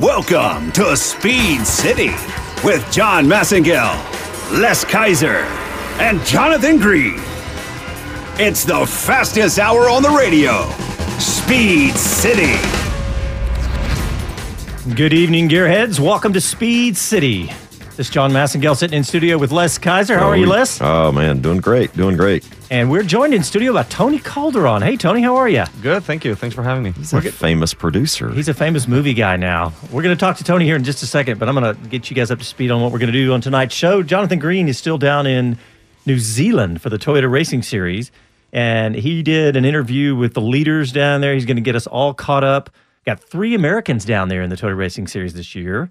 Welcome to Speed City with John Massengale, Les Kaiser, and Jonathan Green. It's the fastest hour on the radio. Speed City. Good evening, gearheads. Welcome to Speed City. This is John Massengale sitting in studio with Les Kaiser. How are you, oh, Les? Oh man, doing great, doing great. And we're joined in studio by Toni Calderon. Hey, Toni, how are you? Good, thank you. Thanks for having me. He's a famous producer. He's a famous movie guy now. We're going to talk to Toni here in just a second, but I'm going to get you guys up to speed on what we're going to do on tonight's show. Jonathan Green is still down in New Zealand for the Toyota Racing Series, and he did an interview with the leaders down there. He's going to get us all caught up. Got three Americans down there in the Toyota Racing Series this year.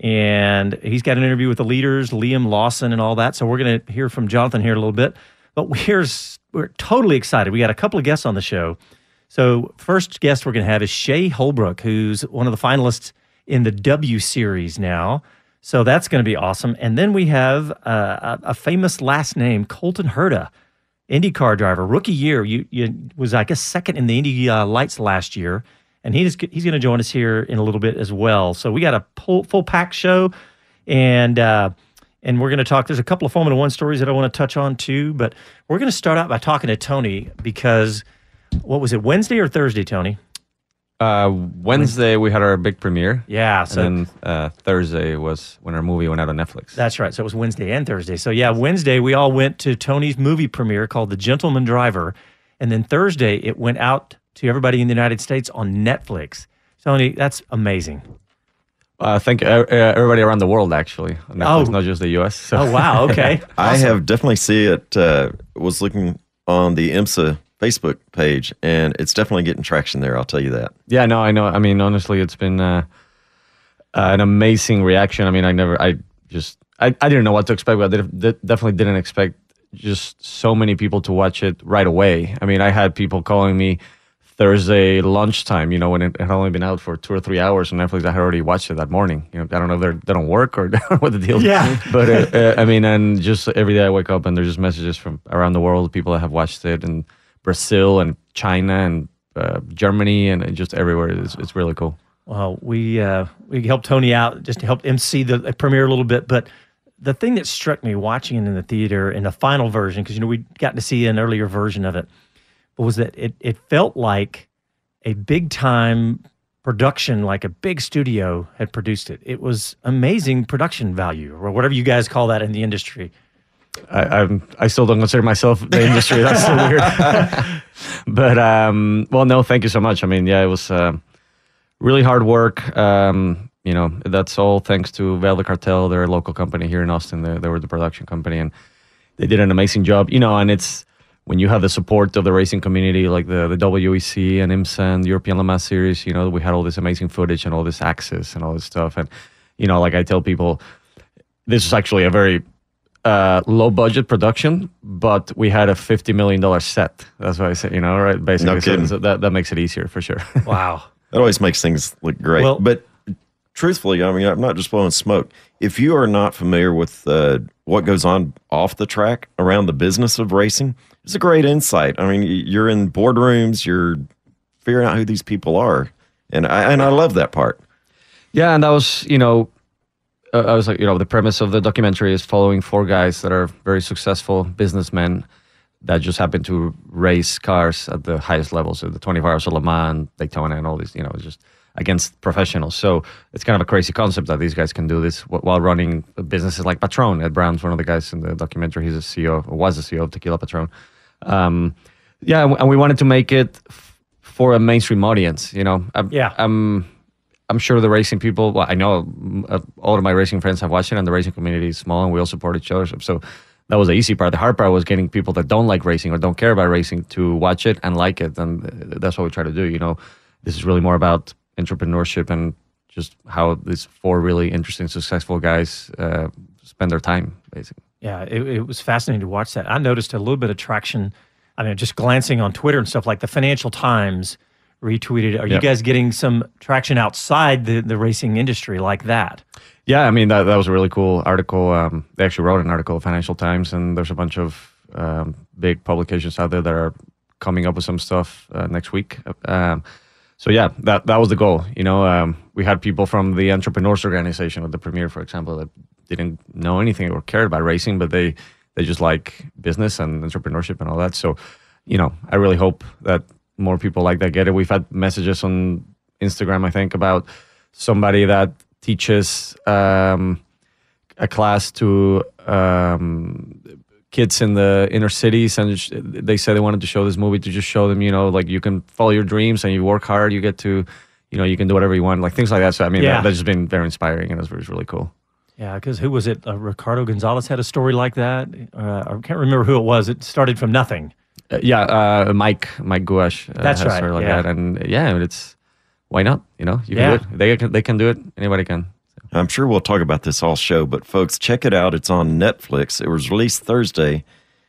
And he's got an interview with the leaders, Liam Lawson, and all that. So we're going to hear from Jonathan here a little bit. But we're we're totally excited. We got a couple of guests on the show. So first guest we're going to have is Shea Holbrook, who's one of the finalists in the W Series now. So that's going to be awesome. And then we have uh, a, a famous last name, Colton Herta, IndyCar driver, rookie year. You, you was I guess second in the Indy uh, Lights last year, and he's he's going to join us here in a little bit as well. So we got a full, full pack show, and uh, and we're going to talk. There's a couple of Formula One stories that I want to touch on too, but we're going to start out by talking to Toni because what was it Wednesday or Thursday, Toni? Uh, Wednesday we had our big premiere. Yeah, so and then uh, Thursday was when our movie went out on Netflix. That's right. So it was Wednesday and Thursday. So yeah, Wednesday we all went to Toni's movie premiere called The Gentleman Driver, and then Thursday it went out to everybody in the United States on Netflix. Toni, that's amazing. Uh, thank you, uh, uh, everybody around the world actually. Netflix, Oh. not just the U.S. So. Oh wow, okay. I have definitely see it. Uh, was looking on the IMSA Facebook page, and it's definitely getting traction there. I'll tell you that. Yeah, no, I know. I mean, honestly, it's been uh, uh, an amazing reaction. I mean, I never, I just, I, I didn't know what to expect, but I did, did- definitely didn't expect just so many people to watch it right away. I mean, I had people calling me Thursday lunchtime, you know, when it had only been out for two or three hours on Netflix. I had already watched it that morning. You know, I don't know if they're, they don't work or what the deal is. Yeah. But uh, uh, I mean, and just every day I wake up and there's just messages from around the world, people that have watched it in Brazil and China and uh, Germany and just everywhere. It's, it's really cool. Well, we uh, we helped Toni out just to help MC the premiere a little bit, but the thing that struck me watching it in the theater in the final version, because you know we got to see an earlier version of it, was that it it felt like a big time production, like a big studio had produced it. It was amazing production value, or whatever you guys call that in the industry. I, I'm, I still don't consider myself the industry. That's so weird. but um, well, no, thank you so much. I mean, yeah, it was uh, really hard work. Um, you know, that's all thanks to Velvet Cartel. They're a local company here in Austin. They, they were the production company, and they did an amazing job. You know, and it's when you have the support of the racing community, like the the WEC and IMSA and the European Le Mans Series. You know, we had all this amazing footage and all this access and all this stuff. And you know, like I tell people, this is actually a very uh, low budget production, but we had a fifty million dollar set. That's why I say, you know, right? Basically, No so- kidding. so that that makes it easier for sure. Wow. That always makes things look great. Well- but truthfully, I mean, I'm not just blowing smoke. If you are not familiar with uh, what goes on off the track around the business of racing, is a great insight. I mean, you're in boardrooms, you're figuring out who these people are, and I and I love that part. Yeah, and that was, you know, I was like, you know, the premise of the documentary is following four guys that are very successful businessmen that just happen to race cars at the highest levels, so the 24 Hours of Le Mans, Daytona, and all these, you know, just against professionals. So it's kind of a crazy concept that these guys can do this while running businesses like Patron. Ed Brown's one of the guys in the documentary. He's a CEO, or was a CEO of Tequila Patron. Um, yeah, and we- wanted to make it f- for a mainstream audience. You know, I'm, Yeah. I'm I'm sure the racing people. Well, I know uh, all of my racing friends have watched it, and the racing community is small, and we all support each other. So that was the easy part. The hard part was getting people that don't like racing or don't care about racing to watch it and like it, and uh, that's what we try to do. You know, this is really more about entrepreneurship and just how these four really interesting, successful guys uh, spend their time, basically. Yeah, it, it was fascinating to watch that. I noticed a little bit of traction. I mean, just glancing on Twitter and stuff like the Financial Times retweeted. Are you guys getting some traction outside the, the racing industry like that? Yeah, I mean that that was a really cool article. Um, they actually wrote an article, Financial Times, and there's a bunch of um, big publications out there that are coming up with some stuff uh, next week. Um, so yeah, that that was the goal. You know, um, we had people from the Entrepreneurs Organization at the premiere, for example, that didn't know anything or cared about racing, but they they just like business and entrepreneurship and all that. So, you know, I really hope that more people like that get it. We've had messages on Instagram, I think, about somebody that teaches um, a class to um, kids in the inner cities, and they said they wanted to show this movie to just show them, you know, like you can follow your dreams and you work hard, you get to, you know, you can do whatever you want, like things like that. So I mean, Yeah. that, that's just been very inspiring, and it was, really cool. Yeah, because who was it? Uh, Ricardo Gonzalez had a story like that. Uh, I can't remember who it was. It started from nothing. Uh, yeah, uh, Mike Mike Guasch. Uh, That's right, Like yeah. that. And yeah, it's why not? You know, you Yeah. can do it. They can, they can do it. Anybody can. I'm sure we'll talk about this all show, but folks, check it out. It's on Netflix. It was released Thursday,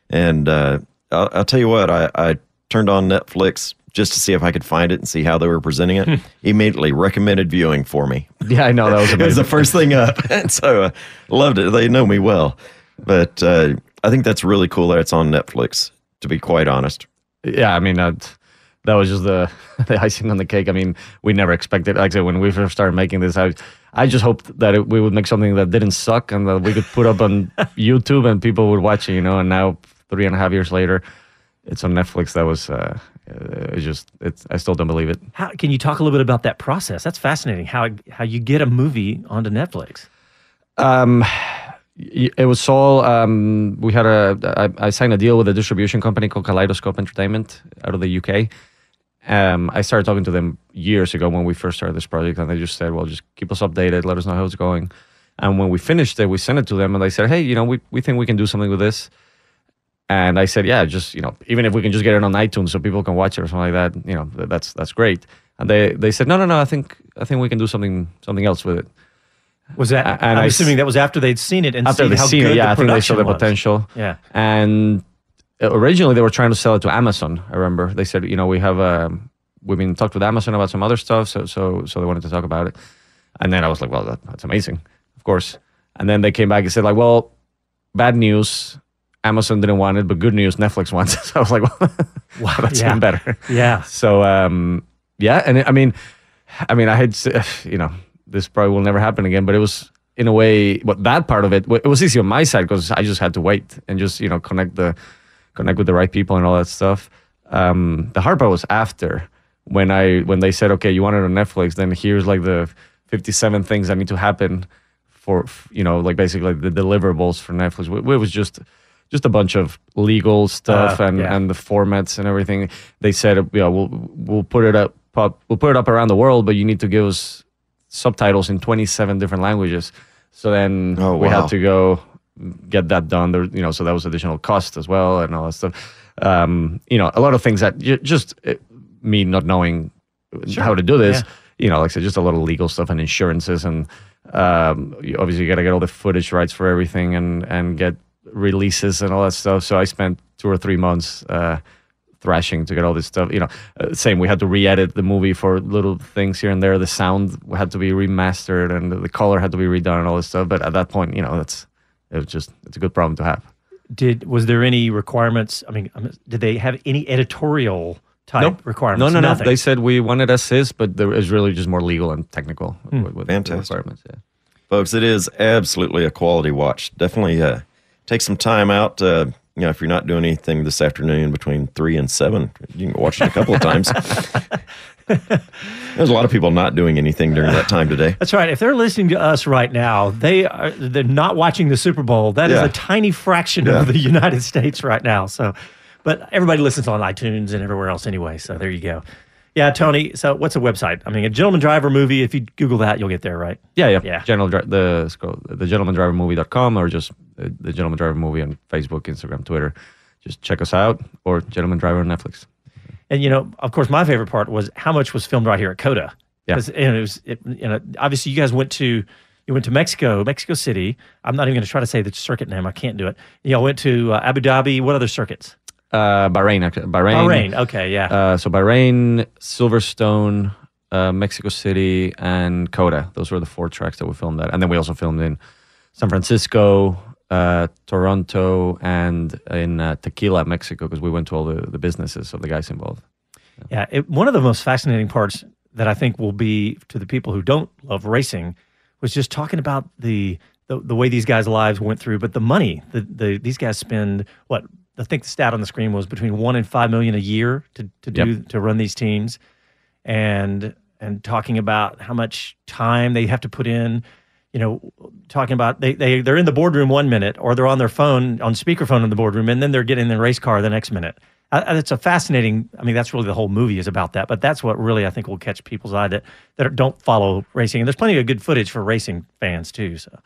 and uh, I'll, I'll tell you what. I, I turned on Netflix just to see if I could find it and see how they were presenting it. Immediately recommended viewing for me. Yeah, I know that was it was the first thing up, and so uh, loved it. They know me well, but uh, I think that's really cool that it's on Netflix. To be quite honest, yeah, I mean that that was just the the icing on the cake. I mean, we never expected. Like I said, when we first started making this, I I just hoped that it, we would make something that didn't suck and that we could put up on YouTube and people would watch it. You know, and now three and a half years later, it's on Netflix. That was uh, uh, it's just it's I still don't believe it. How can you talk a little bit about that process? That's fascinating. How how you get a movie onto Netflix? Um, it was all um, we had a I, I signed a deal with a distribution company called Kaleidoscope Entertainment out of the UK. Um, I started talking to them years ago when we first started this project, and they just said, "Well, just keep us updated, let us know how it's going." And when we finished it, we sent it to them, and they said, "Hey, you know, we we think we can do something with this." And I said, "Yeah, just you know, even if we can just get it on iTunes so people can watch it or something like that, you know, th- that's that's great." And they they said, "No, no, no, I think I think we can do something something else with it." Was that? And I'm I assuming that was after they'd seen it and after seen they how seen good it, yeah, the I think they saw the was. potential. Yeah. And originally they were trying to sell it to Amazon. I remember they said, you know, we have um, we've been talked with Amazon about some other stuff, so so so they wanted to talk about it. And then I was like, well, that, that's amazing, of course. And then they came back and said, like, well, bad news. Amazon didn't want it, but good news, Netflix wants it. So I was like, well, wow, that's Yeah. even better. Yeah. So um, yeah, and it, I mean, I mean, I had you know this probably will never happen again, but it was in a way, but that part of it, it was easy on my side because I just had to wait and just you know connect the connect with the right people and all that stuff. Um, the hard part was after when I when they said, okay, you want it on Netflix, then here's like the 57 things that need to happen for you know like basically the deliverables for Netflix. It, it was just just a bunch of legal stuff Uh, and yeah. and the formats and everything. They said, yeah, we'll we'll put it up, pop, we'll put it up around the world, but you need to give us subtitles in 27 different languages. So then Oh, we wow. had to go get that done. There, you know, so that was additional cost as well and all that stuff. Um, you know, a lot of things that ju- just uh, me not knowing how to do this. Yeah. You know, like I said, just a lot of legal stuff and insurances and um, you obviously you got to get all the footage rights for everything and and get releases and all that stuff. So I spent two or three months uh, thrashing to get all this stuff. You know, uh, same. We had to re-edit the movie for little things here and there. The sound had to be remastered and the color had to be redone and all this stuff. But at that point, you know, that's it was just it's a good problem to have. Did was there any requirements? I mean, um, did they have any editorial type requirements? No, no, Nothing. no. They said we wanted as is, but there is really just more legal and technical with, with the Fantastic. requirements. Yeah. folks, it is absolutely a quality watch. Definitely uh, take some time out. Uh, you know, if you're not doing anything this afternoon between three and seven, you can watch it a couple of times. There's a lot of people not doing anything during that time today. That's right. If they're listening to us right now, they are they're not watching the Super Bowl. That is Yeah. a tiny fraction Yeah. of the United States right now. So, but everybody listens on iTunes and everywhere else anyway. So there you go. Yeah, Toni. So what's a website? I mean, a Gentleman Driver movie. If you Google that, you'll get there, right? Yeah, yeah. Yeah. General Dri- the it's called the gentleman driver movie.com or just uh, the gentleman driver movie on Facebook, Instagram, Twitter. Just check us out or gentleman driver on Netflix. And you know, of course, my favorite part was how much was filmed right here at COTA. Yeah. know, it was it, you know obviously you guys went to you went to Mexico, Mexico City. I'm not even going to try to say the circuit name. I can't do it. You all went to uh, Abu Dhabi. What other circuits? Uh, Bahrain, actually. Bahrain. Bahrain. Okay, yeah. Uh, so Bahrain, Silverstone, uh, Mexico City, and COTA. Those were the four tracks that we filmed at. And then we also filmed in San Francisco, uh, Toronto, and in uh, Tequila, Mexico, because we went to all the, the businesses of the guys involved. Yeah, it, one of the most fascinating parts that I think will be to the people who don't love racing was just talking about the the, the way these guys' lives went through, but the money the, the these guys spend what I think the stat on the screen was between one and five million a year to to do Yep. to run these teams, and and talking about how much time they have to put in. You know, talking about they, they they're in the boardroom one minute, or they're on their phone on speakerphone in the boardroom, and then they're getting in the race car the next minute. Uh, it's a fascinating. I mean, that's really the whole movie is about that. But that's what really I think will catch people's eye that that don't follow racing. And there's plenty of good footage for racing fans too. So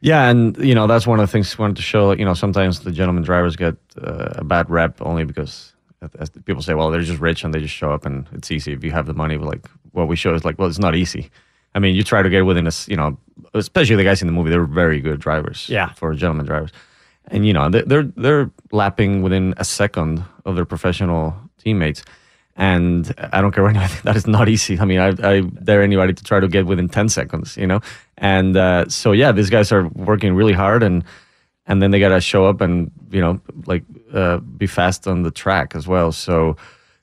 Yeah, and you know that's one of the things we wanted to show. You know, sometimes the gentleman drivers get uh, a bad rep only because as people say, well, they're just rich and they just show up and it's easy if you have the money. But like what we show is like, well, it's not easy. I mean, you try to get within a, you know, especially the guys in the movie, they're very good drivers. Yeah. for gentleman drivers, and you know they- they're they're lapping within a second of their professional teammates. And I don't care what anybody, that is not easy. I mean, I, I dare anybody to try to get within 10 seconds, you know? And uh, so, yeah, these guys are working really hard and, and then they got to show up and, you know, like uh, be fast on the track as well. So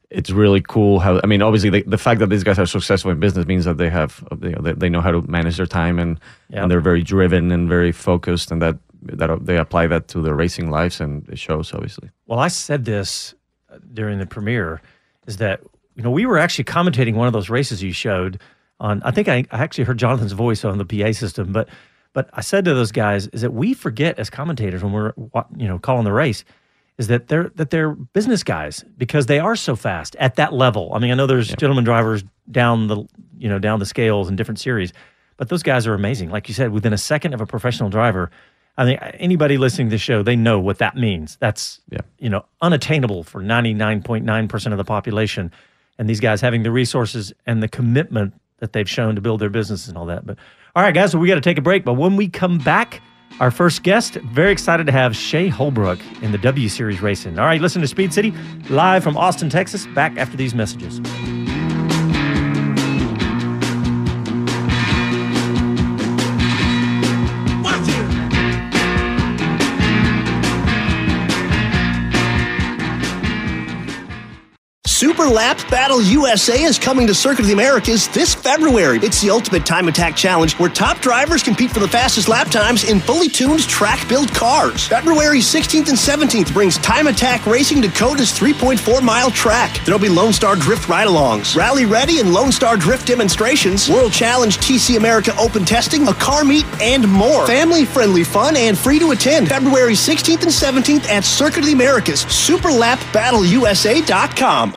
it's really cool how, I mean, obviously the, the fact that these guys are successful in business means that they have, you know, they, they know how to manage their time and, Yeah. and they're very driven and very focused and that, that they apply that to their racing lives and it shows obviously. Well, I said this uh, during the premiere is that you know we were actually commentating one of those races you showed on. I think I, I actually heard Jonathan's voice on the PA system, but but I said to those guys is that we forget as commentators when we're you know calling the race is that they're that they're business guys because they are so fast at that level. I mean, I know there's gentleman drivers down the you know down the scales in different series, but those guys are amazing. Like you said, within a second of a professional driver. I mean, anybody listening to the show, they know what that means. That's Yeah. you know unattainable for 99.9% of the population and these guys having the resources and the commitment that they've shown to build their business and all that but all right guys so we got to take a break but when we come back our first guest very excited to have shea holbrook in the w series racing all right listen to speed city live from austin texas. Back after these messages Super Lap Battle USA is coming to Circuit of the Americas this February. It's the ultimate time attack challenge where top drivers compete for the fastest lap times in fully tuned track built cars. February 16th and 17th brings time attack racing to COTA's 3.4 mile track. There'll be Lone Star Drift ride alongs, Rally Ready and Lone Star Drift demonstrations, World Challenge TC America Open testing, a car meet, and more. Family friendly fun and free to attend February 16th and 17th at Circuit of the Americas, superlapbattleusa.com.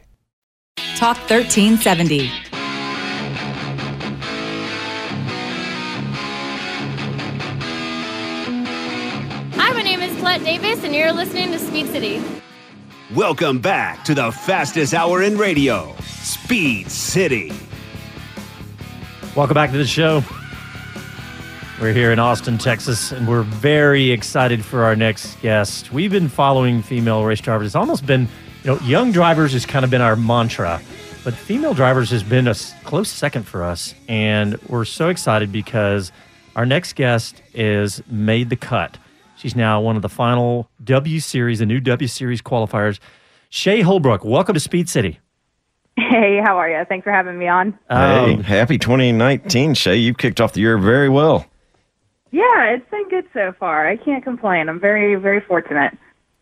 Talk 1370. Hi, my name is Colette Davis, and you're listening to Speed City. Welcome back to the fastest hour in radio, Speed City. Welcome back to the show. We're here in Austin, Texas, and we're very excited for our next guest. We've been following female race drivers. It's almost been, you know, young drivers has kind of been our mantra but female drivers has been a close second for us, and we're so excited because our next guest is made the cut. She's now one of the final W Series, the new W Series qualifiers. Shea Holbrook, welcome to Speed City. Hey, how are you? Thanks for having me on. Hey, Um, happy 2019, Shea. You've kicked off the year very well. Yeah, it's been good so far. I can't complain. I'm very, very fortunate.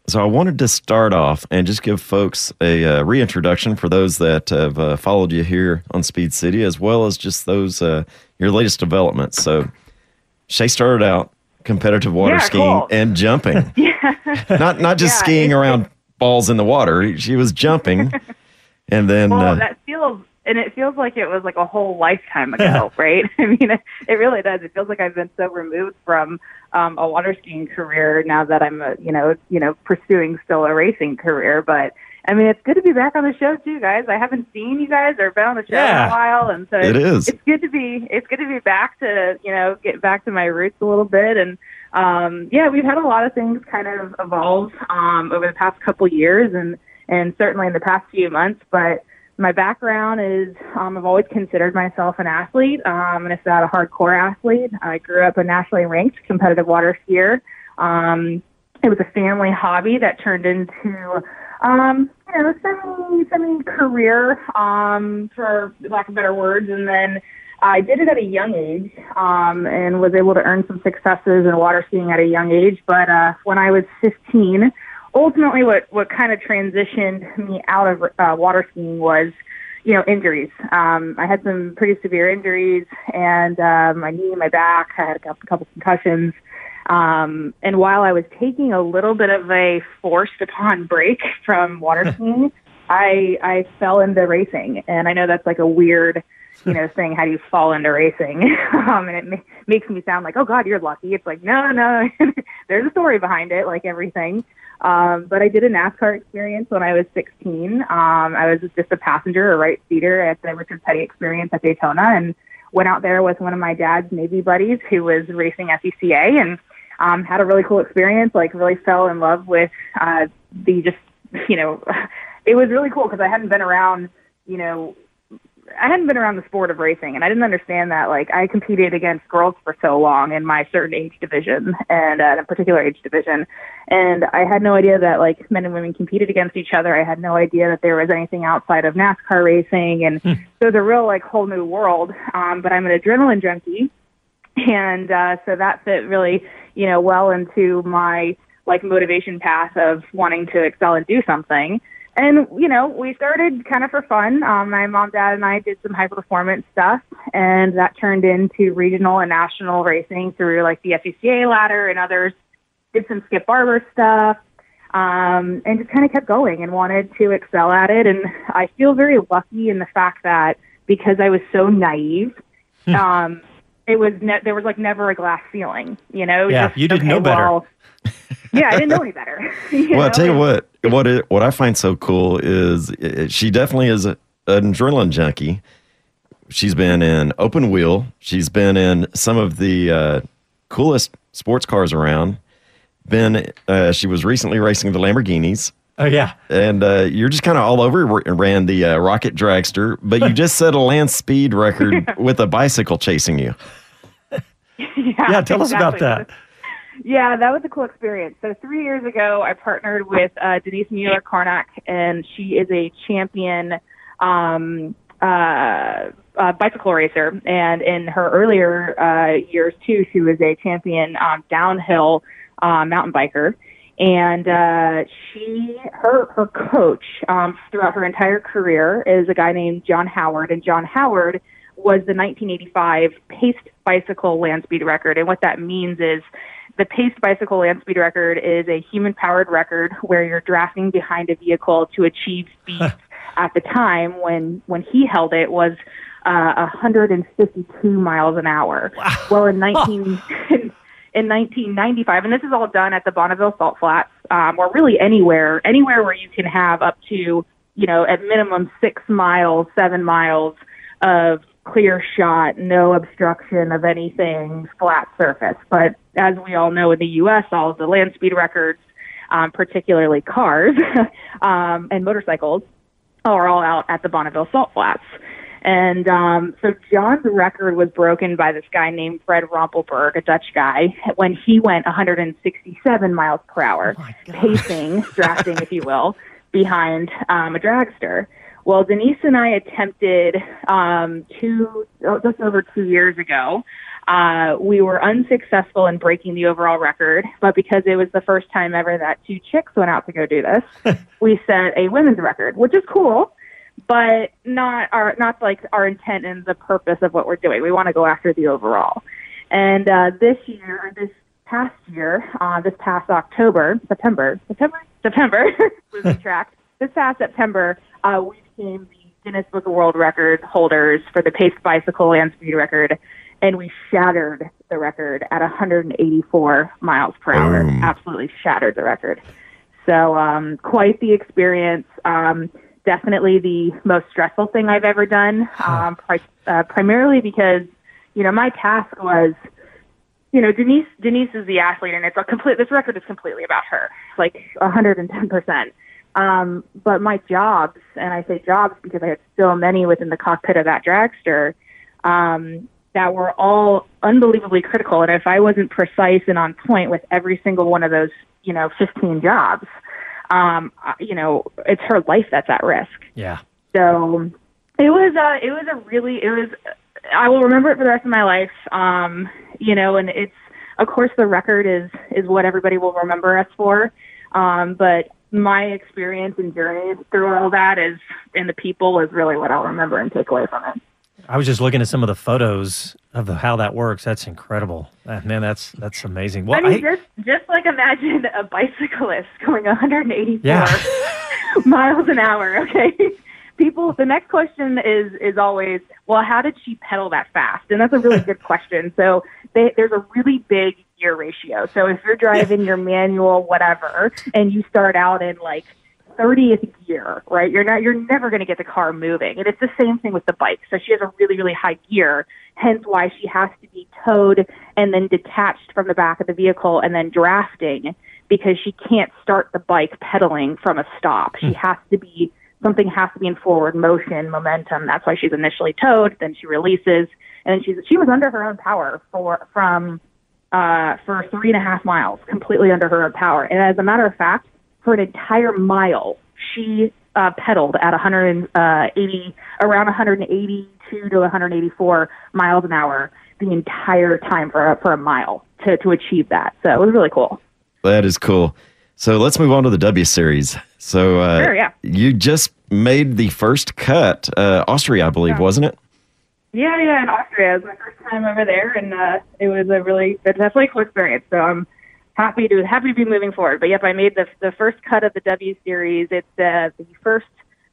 So I wanted to start off and just give folks a uh, reintroduction for those that have uh, followed you here on Speed City, as well as just those uh, your latest developments. So Shea started out competitive water Yeah, skiing cool. and jumping, Yeah. not not just Yeah, skiing around balls in the water. She was jumping, and then Well, uh, that feels, and it feels like it was like a whole lifetime ago, right? I mean, it, it really does. It feels like I've been so removed from um, a water skiing career now that I'm, uh, you know, you know, pursuing still a racing career. But I mean, it's good to be back on the show too, guys. I haven't seen you guys or been on the show in a while, and so It is. It's good to be. It's good to be back to, you know, get back to my roots a little bit and. Um, yeah, we've had a lot of things kind of evolve um, over the past couple years, and and certainly in the past few months. But my background is um, I've always considered myself an athlete, um, and if not a hardcore athlete. I grew up a nationally ranked competitive water skier. Um, it was a family hobby that turned into um, you know semi semi career um, for lack of better words, and then. I did it at a young age um, and was able to earn some successes in water skiing at a young age. But uh, when I was 15, ultimately what, what kind of transitioned me out of uh, water skiing was, you know, injuries. Um, I had some pretty severe injuries and uh, my knee, my back, I had a couple, concussions. Um, and while I was taking a little bit of a forced upon break from water skiing, I, I fell into racing. And I know that's like a weird, you know, saying how do you fall into racing? um, and it ma- makes me sound like, oh God, you're lucky. It's like, no, no, there's a story behind it, like everything. Um, but I did a NASCAR experience when I was 16. Um, I was just a passenger, a right seater at the Richard Petty experience at Daytona and went out there with one of my dad's Navy buddies who was racing SCCA and um, had a really cool experience, like really fell in love with uh, the just, you know, it was really cool because I hadn't been around, you know, I hadn't been around the sport of racing, and I didn't understand that. Like, I competed against girls for so long in my certain age division, and uh, in a particular age division, and I had no idea that like men and women competed against each other. I had no idea that there was anything outside of NASCAR racing, and so it's a real like whole new world. Um, but I'm an adrenaline junkie, and uh, so that fit really, you know, well into my like motivation path of wanting to excel and do something. And you know, we started kind of for fun. Um, my mom, dad, and I did some high performance stuff, and that turned into regional and national racing through like the SCCA ladder and others. Did some Skip Barber stuff, um, and just kind of kept going and wanted to excel at it. And I feel very lucky in the fact that because I was so naive, um, it was ne- there was like never a glass ceiling. You know, Yeah, Just, you didn't okay, know better. well, yeah, I didn't know any better. you well, I'll tell you what. What it, what I find so cool is uh, she definitely is a, an adrenaline junkie. She's been in open wheel. She's been in some of the uh, coolest sports cars around. Been uh, she was recently racing the Lamborghinis. Oh yeah, and uh, you're just kind of all over. r- Ran the uh, Rocket Dragster, but you just set a land speed record with a bicycle chasing you. yeah, tell us about that. Yeah, that was a cool experience. So three years ago, I partnered with uh, Denise Mueller Korenek, and she is a champion um, uh, uh, bicycle racer. And in her earlier uh, years too, she was a champion um, downhill uh, mountain biker. And uh, she, her, her coach um, throughout her entire career is a guy named John Howard, and John Howard was the 1985 paced bicycle land speed record. And what that means is the paced bicycle land speed record is a human powered record where you're drafting behind a vehicle to achieve speed. At the time when when he held it was uh, 152 miles an hour. Well, in 19 in 1995, and this is all done at the Bonneville Salt Flats, um, or really anywhere anywhere where you can have up to you know at minimum six miles, seven miles of clear shot, no obstruction of anything, flat surface. But as we all know in the U.S., all of the land speed records, um, particularly cars um, and motorcycles, are all out at the Bonneville Salt Flats. And um, so John's record was broken by this guy named Fred Rompelberg, a Dutch guy, when he went 167 miles per hour, pacing, drafting, if you will, behind um, a dragster. Well, Denise and I attempted um, two, oh, just over two years ago. Uh, we were unsuccessful in breaking the overall record, but because it was the first time ever that two chicks went out to go do this, we set a women's record, which is cool, but not our not like our intent and the purpose of what we're doing. We want to go after the overall. And uh, this year, or this past year, uh, this past October, September, September, September, losing track. This past September, uh, we became the Guinness Book of World Record holders for the paced bicycle and speed record, and we shattered the record at 184 miles per hour. Boom. Absolutely shattered the record. So um, quite the experience. Um, definitely the most stressful thing I've ever done. Um, pri- uh, primarily because you know my task was, you know, Denise Denise is the athlete, and it's a complete. This record is completely about her, like 110 percent. Um, but my jobs, and I say jobs because I had so many within the cockpit of that dragster, um, that were all unbelievably critical. And if I wasn't precise and on point with every single one of those, you know, 15 jobs, um, uh, you know, it's her life that's at risk. Yeah. So it was uh it was a really it was I will remember it for the rest of my life. Um, you know, and it's of course the record is is what everybody will remember us for. Um, but my experience and journey through all that is and the people is really what I'll remember and take away from it. I was just looking at some of the photos of how that works. That's incredible. Uh, Man, that's that's amazing. Well, I mean, I- just just like imagine a bicyclist going 184 Yeah. miles an hour. Okay, people. The next question is is always, well, how did she pedal that fast? And that's a really good question. So they, there's a really big gear ratio. So if you're driving your manual, whatever, and you start out in like 30th gear, right? You're not, you're never going to get the car moving. And it's the same thing with the bike. So she has a really, really high gear, hence why she has to be towed and then detached from the back of the vehicle and then drafting because she can't start the bike pedaling from a stop. She has to be, something has to be in forward motion, momentum. That's why she's initially towed, then she releases, and then she's, she was under her own power for, from, uh, for three and a half miles, completely under her own power. And as a matter of fact, for an entire mile, she uh, pedaled at 180, around 182 to 184 miles an hour the entire time for a, for a mile to, to achieve that. So it was really cool. That is cool. So let's move on to the W Series. So uh, Sure, yeah. you just made the first cut, uh, Austria, I believe, wasn't it? Yeah, yeah, in Austria. It was my first time over there, and uh, it was a really, it's definitely cool experience. So I'm happy to happy to be moving forward. But yep, I made the the first cut of the W series. It's uh, the first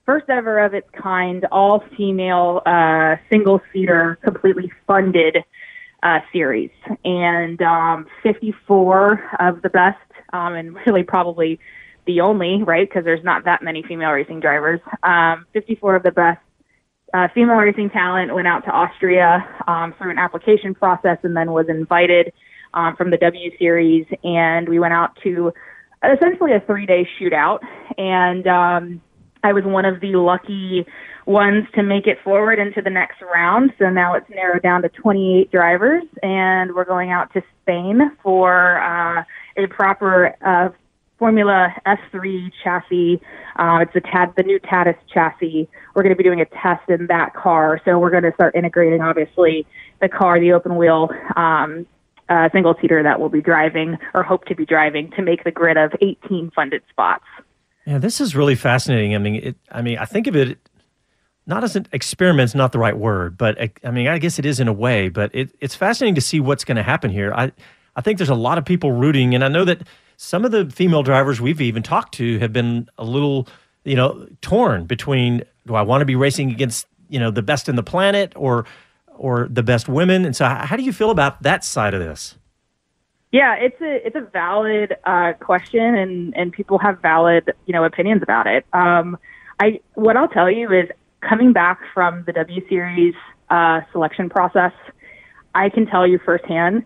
first ever of its kind, all female, uh, single seater, completely funded uh, series, and um, 54 of the best, um, and really probably the only, right? Because there's not that many female racing drivers. Um, 54 of the best uh, female racing talent went out to Austria um, through an application process and then was invited um, from the W Series. And we went out to essentially a three day shootout. And um, I was one of the lucky ones to make it forward into the next round. So now it's narrowed down to 28 drivers. And we're going out to Spain for uh, a proper uh, Formula S3 chassis. Uh, it's the TAD, the new Tatuus chassis. We're going to be doing a test in that car. So we're going to start integrating, obviously, the car, the open wheel um, uh, single seater that we'll be driving or hope to be driving to make the grid of 18 funded spots. Yeah, this is really fascinating. I mean, it, I mean, I think of it not as an experiment's not the right word, but I mean, I guess it is in a way. But it, it's fascinating to see what's going to happen here. I, I think there's a lot of people rooting, and I know that some of the female drivers we've even talked to have been a little, you know, torn between do I want to be racing against you know the best in the planet or or the best women, and so how do you feel about that side of this? Yeah, it's a it's a valid uh, question, and and people have valid you know opinions about it. Um, I what I'll tell you is coming back from the W Series uh, selection process, I can tell you firsthand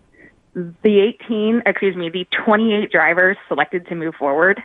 the 18, excuse me, the 28 drivers selected to move forward,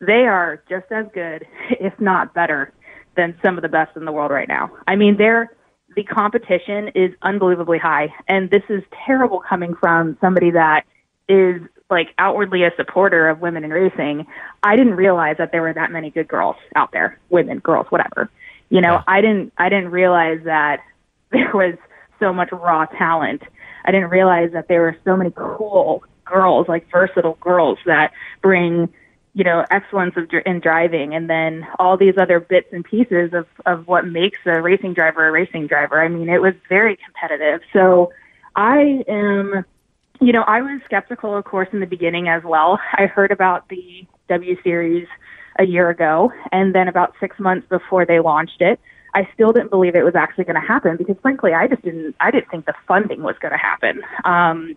they are just as good, if not better, than some of the best in the world right now. I mean, they're the competition is unbelievably high, and this is terrible coming from somebody that is like outwardly a supporter of women in racing. I didn't realize that there were that many good girls out there, women, girls, whatever. You know, I didn't I didn't realize that there was so much raw talent. I didn't realize that there were so many cool girls, like versatile girls that bring you know, excellence of in driving, and then all these other bits and pieces of of what makes a racing driver a racing driver. I mean, it was very competitive. So I am, you know, I was skeptical, of course, in the beginning as well. I heard about the W Series a year ago, and then about six months before they launched it. I still didn't believe it was actually going to happen because, frankly, I just didn't. I didn't think the funding was going to happen. Um,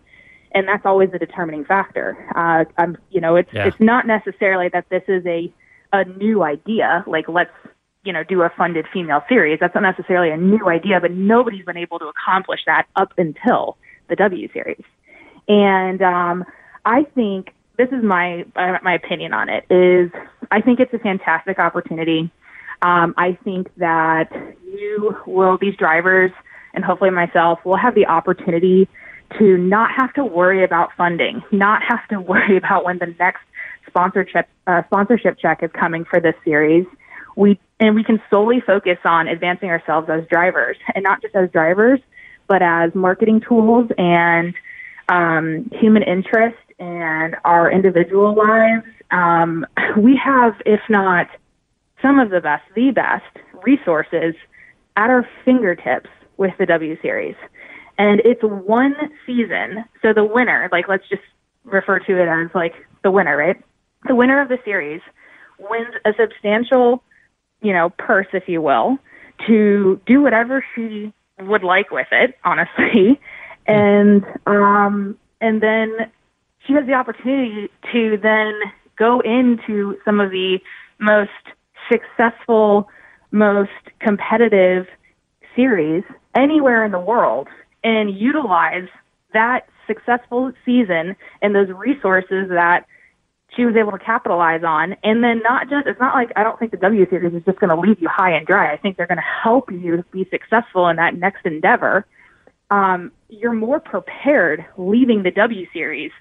and that's always a determining factor. Uh, I'm, you know, it's Yeah. it's not necessarily that this is a a new idea. Like let's you know do a funded female series. That's not necessarily a new idea, but nobody's been able to accomplish that up until the W series. And um, I think this is my uh, my opinion on it is I think it's a fantastic opportunity. Um, I think that you will these drivers and hopefully myself will have the opportunity to not have to worry about funding, not have to worry about when the next sponsorship uh, sponsorship check is coming for this series. We and we can solely focus on advancing ourselves as drivers, and not just as drivers, but as marketing tools and um, human interest and our individual lives. Um, we have, if not some of the best, the best resources at our fingertips with the W Series. And it's one season. So the winner, like let's just refer to it as like the winner, right? The winner of the series wins a substantial, you know, purse, if you will, to do whatever she would like with it, honestly. And um and then she has the opportunity to then go into some of the most successful, most competitive series anywhere in the world and utilize that successful season and those resources that she was able to capitalize on. And then not just, it's not like I don't think the W Series is just going to leave you high and dry. I think they're going to help you be successful in that next endeavor. Um, you're more prepared leaving the W Series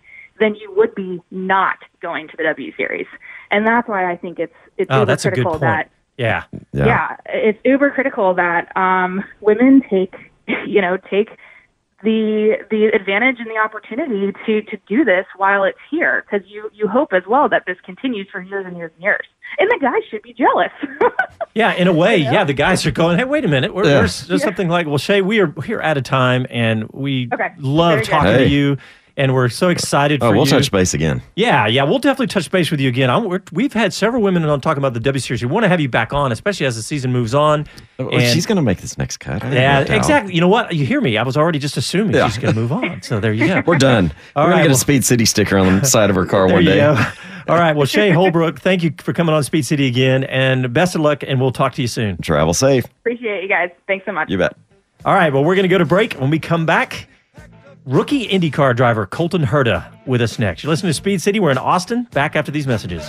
than you would be not going to the W Series. And that's why I think it's, it's Oh, uber that's a good critical point. that Yeah. yeah. it's uber critical that um, women take you know take the the advantage and the opportunity to to do this while it's here because you you hope as well that this continues for years and years and years and the guys should be jealous Yeah, in a way, yeah. The guys are going, hey, wait a minute. We're, Yeah. There's, there's Yeah. something like, well, Shea, we are here at a time, and we Okay. love Very good. talking to Hey. you, and we're so excited Oh, for we'll you. touch base again. Yeah, yeah, we'll definitely touch base with you again. I'm, we're, we've had several women on talking about the W Series. We want to have you back on, especially as the season moves on. Oh, oh And- she's going to make this next cut. Yeah, have no exactly. You know what? You hear me? I was already just assuming Yeah. she's going to move on. So there you go. We're done. All We're right, going to get well- a Speed City sticker on the side of her car There one you day. go. All right. Well, Shea Holbrook, thank you for coming on Speed City again, and best of luck. And we'll talk to you soon. Travel safe. appreciate you guys thanks so much You bet. All right. Well, we're going to go to break. When we come back, rookie IndyCar driver Colton Herta with us next. You're listening to Speed City. We're in Austin. Back after these messages.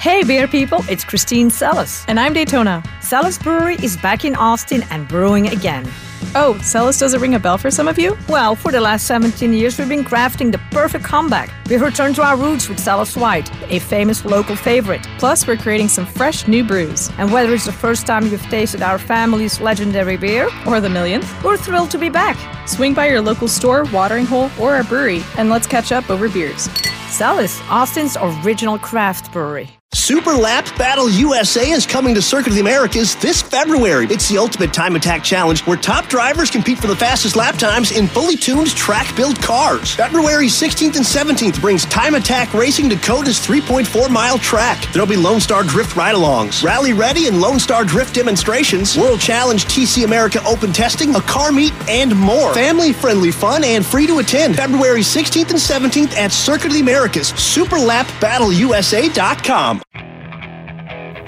Hey, beer people, it's Christine Celis. And I'm Daytona. Celis Brewery is back in Austin and brewing again. Oh, Celis does it ring a bell for some of you? Well, for the last 17 years, we've been crafting the perfect comeback. We've returned to our roots with Celis White, a famous local favorite. Plus, we're creating some fresh new brews. And whether it's the first time you've tasted our family's legendary beer, Or the millionth. we're thrilled to be back. Swing by your local store, watering hole, or our brewery, and let's catch up over beers. Celis, Austin's original craft brewery. Super Lap Battle USA is coming to Circuit of the Americas this February. It's the ultimate time attack challenge where top drivers compete for the fastest lap times in fully tuned track built cars. February 16th and 17th brings time attack racing to COTA's 3.4 mile track. There'll be Lone Star Drift ride alongs, rally ready and Lone Star Drift demonstrations, World Challenge TC America open testing, a car meet, and more. Family friendly fun and free to attend February 16th and 17th at Circuit of the Americas. SuperLapBattleUSA.com.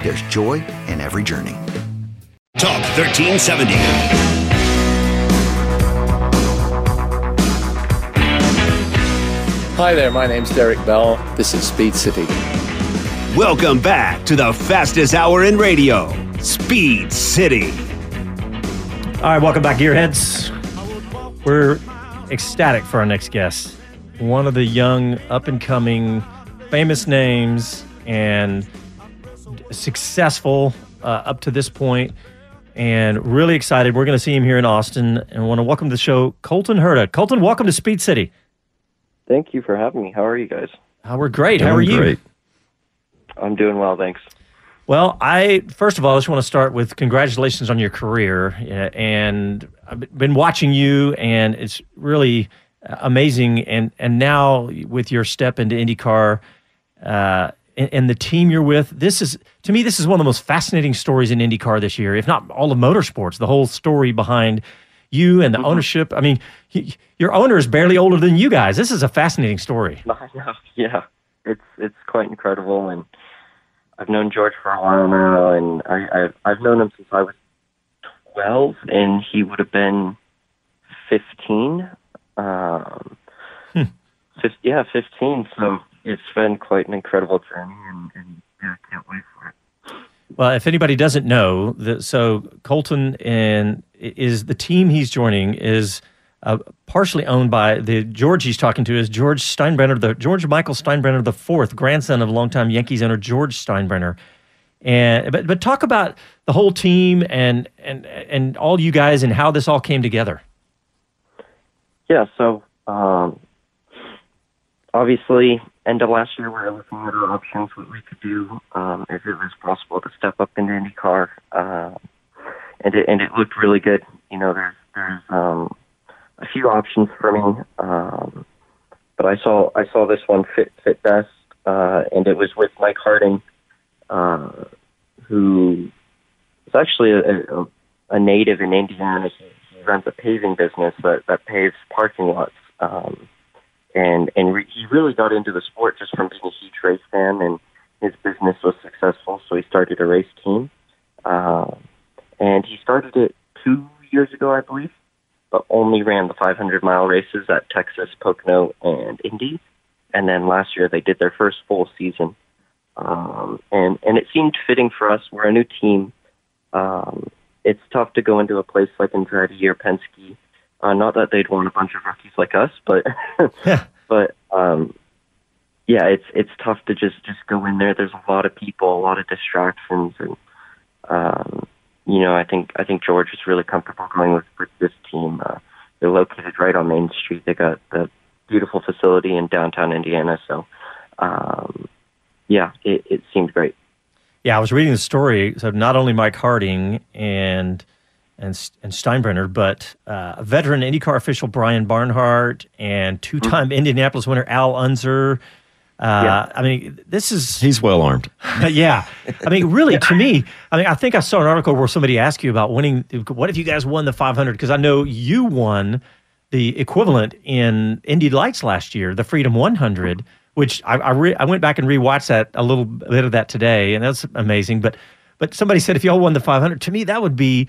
there's joy in every journey. Talk 1370. Hi there, my name's Derek Bell. This is Speed City. Welcome back to the fastest hour in radio, Speed City. All right, welcome back, Gearheads. We're ecstatic for our next guest. One of the young, up and coming, famous names and successful uh, up to this point, and really excited. We're going to see him here in Austin and want to welcome to the show Colton Herta. Colton, welcome to Speed City. Thank you for having me. How are you guys? Uh, we're great. How are you? Great. I'm doing well, thanks. Well, I first of all, I just want to start with congratulations on your career, and I've been watching you, and it's really uh, amazing. And and now with your step into IndyCar, uh, and, and the team you're with, this is to me, this is one of the most fascinating stories in IndyCar this year, if not all of motorsports. The whole story behind you and the ownership. I mean, y- your owner is barely older than you guys. This is a fascinating story. Yeah, it's it's quite incredible, and I've known George for a while now, and I, I've I've known him since I was twelve, and he would have been fifteen. Um, fif- yeah, fifteen. So it's been quite an incredible journey, and, and yeah, I can't wait for it. Well, if anybody doesn't know, the, so Colton and is the team he's joining is uh, partially owned by the George he's talking to is George Steinbrenner, the George Michael Steinbrenner the fourth, grandson of longtime Yankees owner George Steinbrenner. And but but talk about the whole team and and and all you guys and how this all came together. Yeah, so um, obviously, end of last year, we were looking at our options, what we could do, um, if it was possible to step up into IndyCar, uh, and it and it looked really good. You know, there's there's um, a few options for me, um, but I saw I saw this one fit fit best, uh, and it was with Mike Harding, uh, who is actually a, a, a native in Indiana. He, he runs a paving business that that paves parking lots. Um, and and re- he really got into the sport just from being a huge race fan, and his business was successful, so he started a race team, uh, and he started it two years ago, I believe, but only ran the 500 mile races at Texas, Pocono, and Indy, and then last year they did their first full season, um, and and it seemed fitting for us. We're a new team. Um, it's tough to go into a place like Andretti or Penske. Uh, not that they'd want a bunch of rookies like us, but but um, yeah, it's it's tough to just just go in there. There's a lot of people, a lot of distractions, and um, you know, I think I think George is really comfortable going with, with this team. Uh, they're located right on Main Street. They got the beautiful facility in downtown Indiana, so um, yeah, it, it seemed great. Yeah, I was reading the story. So not only Mike Harding and and and Steinbrenner, but uh, veteran IndyCar official Brian Barnhart and two-time Indianapolis winner Al Unser. Uh, I mean, this is He's well armed. yeah. I mean, really, to me, I mean, I think I saw an article where somebody asked you about winning. What if you guys won the 500? Because I know you won the equivalent in Indy Lights last year, the Freedom 100, which I I, re- I went back and rewatched that a little bit of that today, and that's amazing. But but somebody said if y'all won the 500, to me that would be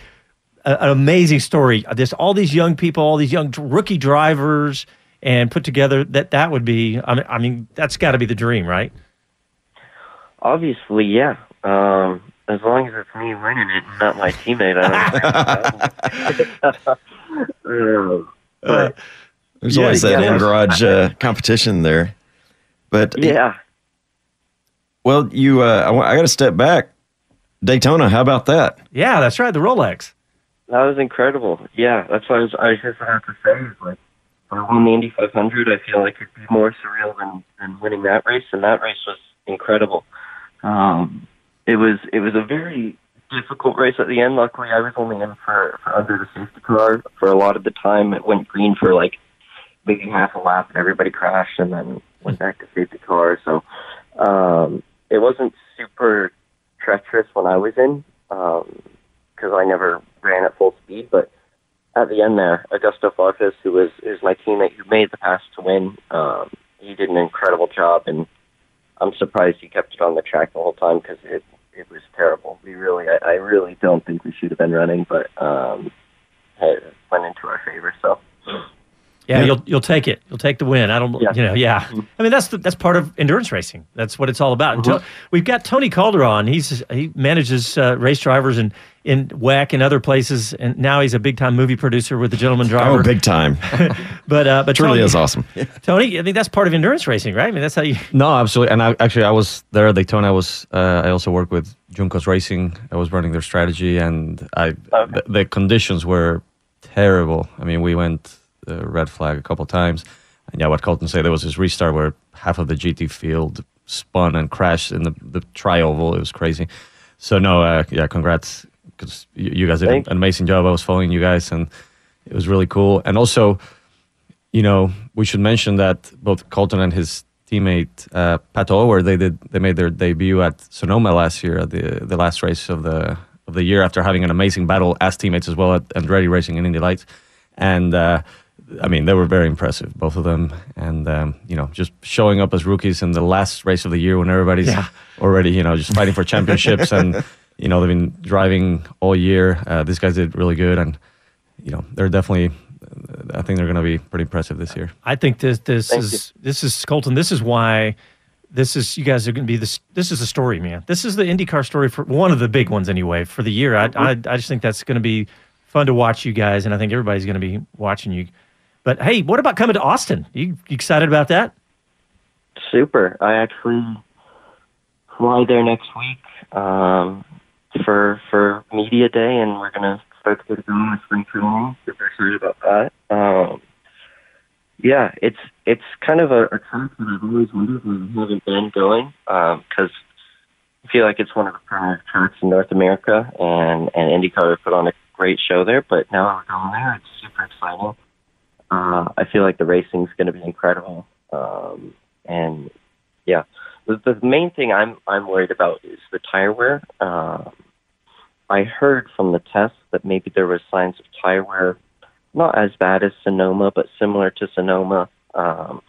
a, an amazing story. This all these young people, all these young rookie drivers, and put together that that would be. I mean, I mean that's got to be the dream, right? Obviously, yeah. Um, as long as it's me winning it, not my teammate. I don't. uh, but There's Yeah, always that yeah. in garage uh, competition there. But yeah, well, you, uh, I, I got to step back. Daytona, how about that? Yeah, that's right. The Rolex. That was incredible. Yeah, that's what I was. I just about to say. Like, if I won the Indy 500, I feel like it'd be more surreal than than winning that race, and that race was incredible. Um, it was it was a very difficult race at the end. Luckily, I was only in for, for under the safety car for a lot of the time. It went green for like maybe half a lap, and everybody crashed, and then went back to safety car. So um, it wasn't super treacherous when I was in because I never ran at full speed. But at the end there, Augusto Farfus, who was is my teammate who made the pass to win, um, he did an incredible job, and I'm surprised he kept it on the track the whole time because it it was terrible. We really, I, I really don't think we should have been running, but um, it went into our favor. So Yeah, you'll you'll take it. You'll take the win. I don't, you know, yeah. I mean, that's the, that's part of endurance racing. That's what it's all about. And To- we've got Toni Calderon. He's he manages uh, race drivers in in WEC and other places, and now he's a big time movie producer with the Gentleman Driver. Oh, big time. but uh, but It really is awesome. Toni, I think that's part of endurance racing, right? I mean, that's how you. No, absolutely. And I, actually, I was there at Daytona. I was. Uh, I also worked with Juncos Racing. I was running their strategy, and I the, the conditions were terrible. I mean, we went uh, red flag a couple times, and yeah, what Colton said there was this restart where half of the GT field spun and crashed in the the tri oval. It was crazy. So no, uh, yeah, congrats because you, you guys did Thank an amazing job. I was following you guys, and it was really cool. And also, you know, we should mention that both Colton and his teammate uh, Pato O'Ward, they did they made their debut at Sonoma last year at the the last race of the of the year after having an amazing battle as teammates as well at Andretti Racing and Indy Lights, and uh, I mean they were very impressive both of them, and um, you know just showing up as rookies in the last race of the year when everybody's Yeah. already you know just fighting for championships and you know they've been driving all year. Uh, these guys did really good, and you know they're definitely. I think they're going to be pretty impressive this year. I think this this Thank is this is Colton. This is why this is you guys are going to be this. This is a story, man. This is the IndyCar story for one of the big ones anyway for the year. I I, I just think that's going to be fun to watch you guys, and I think everybody's going to be watching you. But hey, what about coming to Austin? You, you excited about that? super. I actually fly there next week um, for for media day, and we're gonna start to get going with spring training. Super excited about that. Um, yeah, it's it's kind of a, a track that I've always wondered why I haven't been going because I feel like it's one of the premier tracks in North America, and and IndyCar put on a great show there. But now we're going there. It's super exciting. Uh, I feel like the racing's going to be incredible, um, and yeah, the, the main thing I'm I'm worried about is the tire wear. Um, I heard from the test that maybe there was signs of tire wear, not as bad as Sonoma, but similar to Sonoma. Um,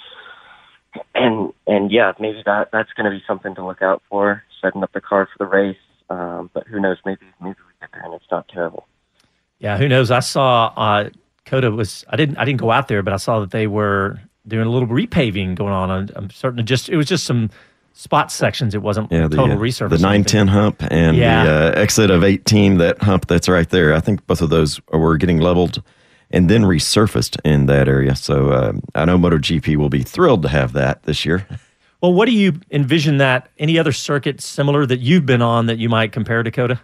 and and yeah, maybe that that's going to be something to look out for, setting up the car for the race. Um, but who knows? Maybe maybe we get there and it's not terrible. Yeah, who knows? I saw uh, COTA was. I didn't. I didn't go out there, but I saw that they were doing a little repaving going on. I'm- I'm certain. Just it was just some spot sections. It wasn't Yeah, the, total uh, resurface. the 910 hump and Yeah. the uh, exit of 18, that hump that's right there. I think both of those were getting leveled and then resurfaced in that area. So um, I know MotoGP will be thrilled to have that this year. Well, what do you envision that any other circuit similar that you've been on that you might compare to COTA?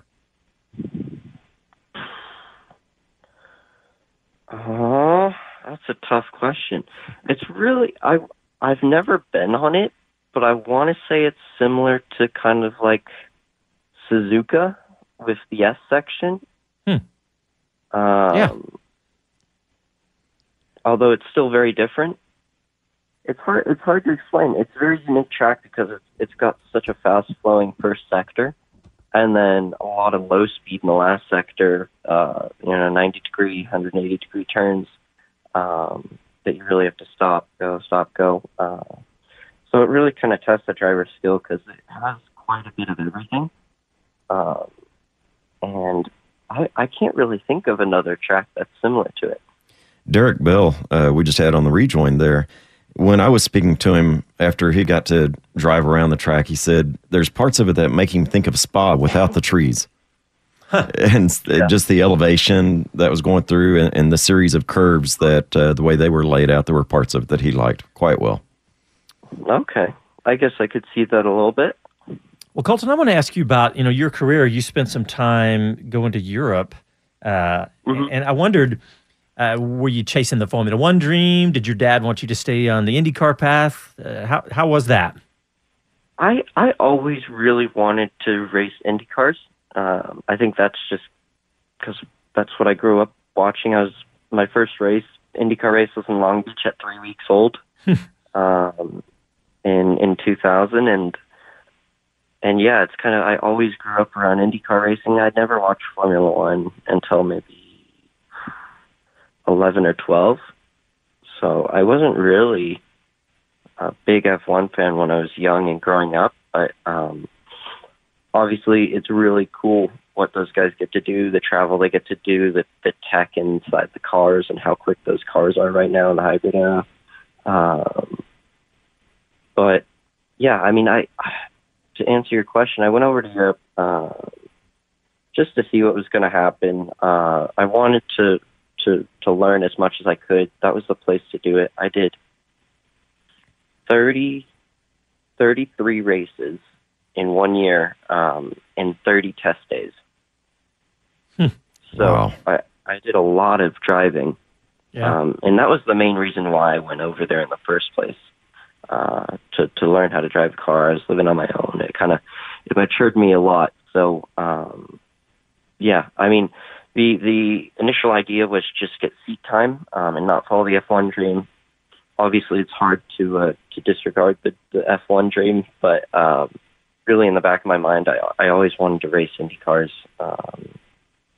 Oh, that's a tough question. It's really I I've never been on it, but I want to say it's similar to kind of like Suzuka with the S section. Hmm. Um, Yeah. Although it's still very different. It's hard. It's hard to explain. It's a very unique track because it's it's got such a fast flowing first sector, and then a lot of low speed in the last sector. Uh, you know, 90 degree, 180 degree turns um, that you really have to stop, go, stop, go. Uh, so it really kind of tests the driver's skill because it has quite a bit of everything. Um, and I, I can't really think of another track that's similar to it. Derek Bell, uh, we just had on the rejoin there. when I was speaking to him after he got to drive around the track, he said there's parts of it that make him think of Spa without the trees. And s- just the elevation that was going through and, and the series of curves that uh, the way they were laid out, there were parts of it that he liked quite well. Okay. I guess I could see that a little bit. Well, Colton, I want to ask you about you know your career. You spent some time going to Europe, uh, and I wondered, uh, were you chasing the Formula One dream? Did your dad want you to stay on the IndyCar path? Uh, how how was that? I I always really wanted to race IndyCars. Um, I think that's just because that's what I grew up watching. I was my first race IndyCar race was in Long Beach at three weeks old, um, in in 2000, and and yeah, it's kind of I always grew up around IndyCar racing. I'd never watched Formula One until maybe 11 or 12, so I wasn't really a big F1 fan when I was young and growing up, but um, obviously it's really cool what those guys get to do, the travel they get to do, the, the tech inside the cars, and how quick those cars are right now in the hybrid era. Um, but yeah, I mean, I to answer your question, I went over to Europe uh, just to see what was going to happen. Uh, I wanted to to to learn as much as I could. That was the place to do it. I did 30, 33 races in one year um, and 30 test days. So Wow. I, I did a lot of driving. Yeah. Um, and that was the main reason why I went over there in the first place. Uh, to, to learn how to drive a car. I was living on my own. It kind of, it matured me a lot. So, um, yeah, I mean, the, the initial idea was just get seat time, um, and not follow the F1 dream. Obviously it's hard to, uh, to disregard the, the F1 dream, but, um, really in the back of my mind, I, I always wanted to race Indy cars. Um,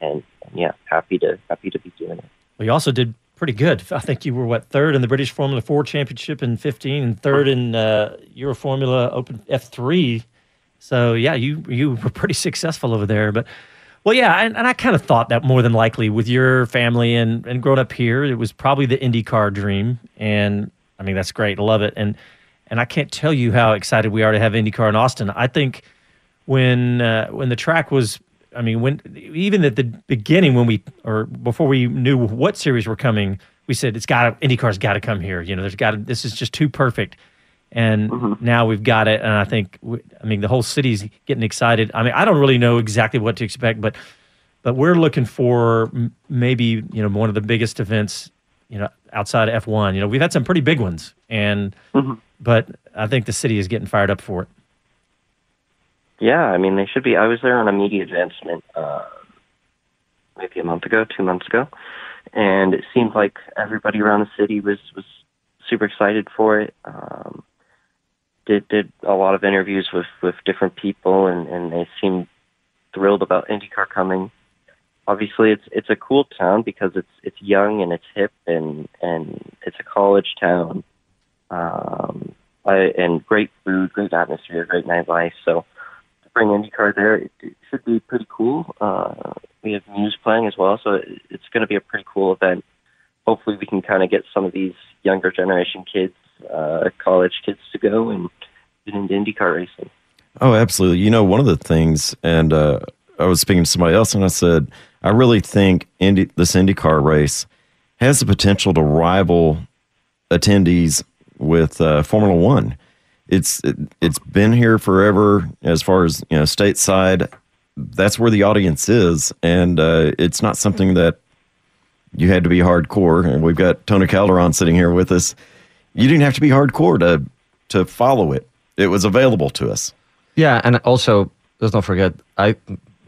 and, and yeah, happy to, happy to be doing it. You also did pretty good. I think you were what third in the British Formula Four Championship in fifteen, and third in uh, Euro Formula Open F three. So yeah, you you were pretty successful over there. But well, yeah, and, and I kind of thought that more than likely with your family and and growing up here, it was probably the IndyCar dream. And I mean, that's great. I love it. And and I can't tell you how excited we are to have IndyCar in Austin. I think when uh, when the track was I mean when even at the beginning when we or before we knew what series were coming we said it's got to IndyCar's got to come here. You know there's got to this is just too perfect. And mm-hmm. now we've got it and I think we, I mean the whole city's getting excited. I mean I don't really know exactly what to expect but but we're looking for m- maybe you know one of the biggest events you know outside of F1 you know we've had some pretty big ones and mm-hmm. but I think the city is getting fired up for it Yeah, I mean they should be. I was there on a media advancement uh, maybe a month ago, two months ago, and it seemed like everybody around the city was was super excited for it. Um, did did a lot of interviews with with different people, and and they seemed thrilled about IndyCar coming. Obviously, it's it's a cool town because it's it's young and it's hip and and it's a college town, um, and great food, great atmosphere, great nightlife. So bring IndyCar there, it, it should be pretty cool. Uh, we have Muse playing as well, so it, it's going to be a pretty cool event. Hopefully, we can kind of get some of these younger generation kids, uh, college kids, to go and get into IndyCar racing. Oh, absolutely. You know, one of the things, and uh, I was speaking to somebody else, and I said, I really think Indy, this IndyCar race has the potential to rival attendees with uh, Formula One. It's it, it's been here forever as far as you know stateside. That's where the audience is, and uh, it's not something that you had to be hardcore. And we've got Toni Calderon sitting here with us. You didn't have to be hardcore to to follow it. It was available to us. Yeah, and also let's not forget, I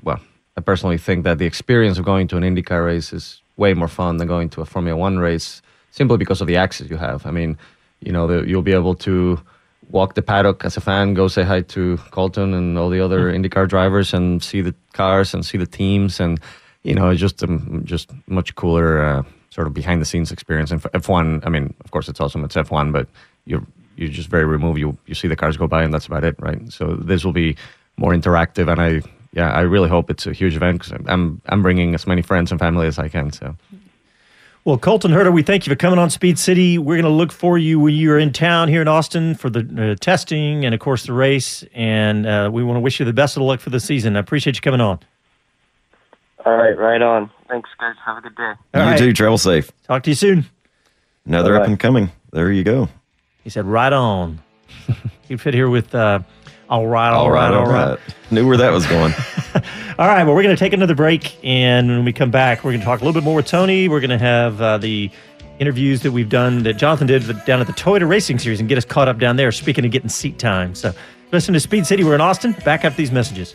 well, I personally think that the experience of going to an IndyCar race is way more fun than going to a Formula One race, simply because of the access you have. I mean, you know, the, you'll be able to walk the paddock as a fan, go say hi to Colton and all the other IndyCar drivers, and see the cars and see the teams, and you know, it's just um, just much cooler uh, sort of behind the scenes experience. And for F1, I mean, of course, it's awesome. It's F1, but you're you're just very removed. You you see the cars go by, and that's about it, right? So this will be more interactive, and I yeah, I really hope it's a huge event because I'm I'm bringing as many friends and family as I can. So Well, Colton Herta, we thank you for coming on Speed City. We're going to look for you when you're in town here in Austin for the uh, testing and, of course, the race. And uh, we want to wish you the best of luck for the season. I appreciate you coming on. All right, right on. Thanks, guys. Have a good day. you right. too. Travel safe. Talk to you soon. Another Bye-bye. up and coming. There you go. He said, right on. you fit here with, uh, all right, all right, all right. Knew where that was going. All right, well, we're going to take another break, and when we come back, we're going to talk a little bit more with Toni. We're going to have uh, the interviews that we've done that Jonathan did down at the Toyota Racing Series and get us caught up down there. Speaking of getting seat time, so listen to Speed City. We're in Austin. Back after these messages.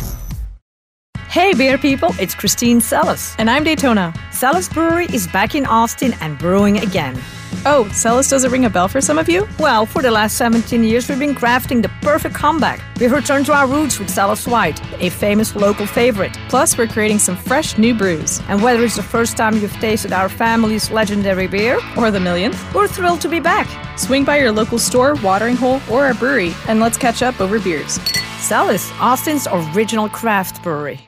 Hey, beer people, it's Christine Celis. And I'm Daytona. Celis Brewery is back in Austin and brewing again. Oh, Celis does it ring a bell for some of you? Well, for the last 17 years, we've been crafting the perfect comeback. We've returned to our roots with Celis White, a famous local favorite. Plus, we're creating some fresh new brews. And whether it's the first time you've tasted our family's legendary beer, Or the millionth. we're thrilled to be back. Swing by your local store, watering hole, or our brewery, and let's catch up over beers. Celis, Austin's original craft brewery.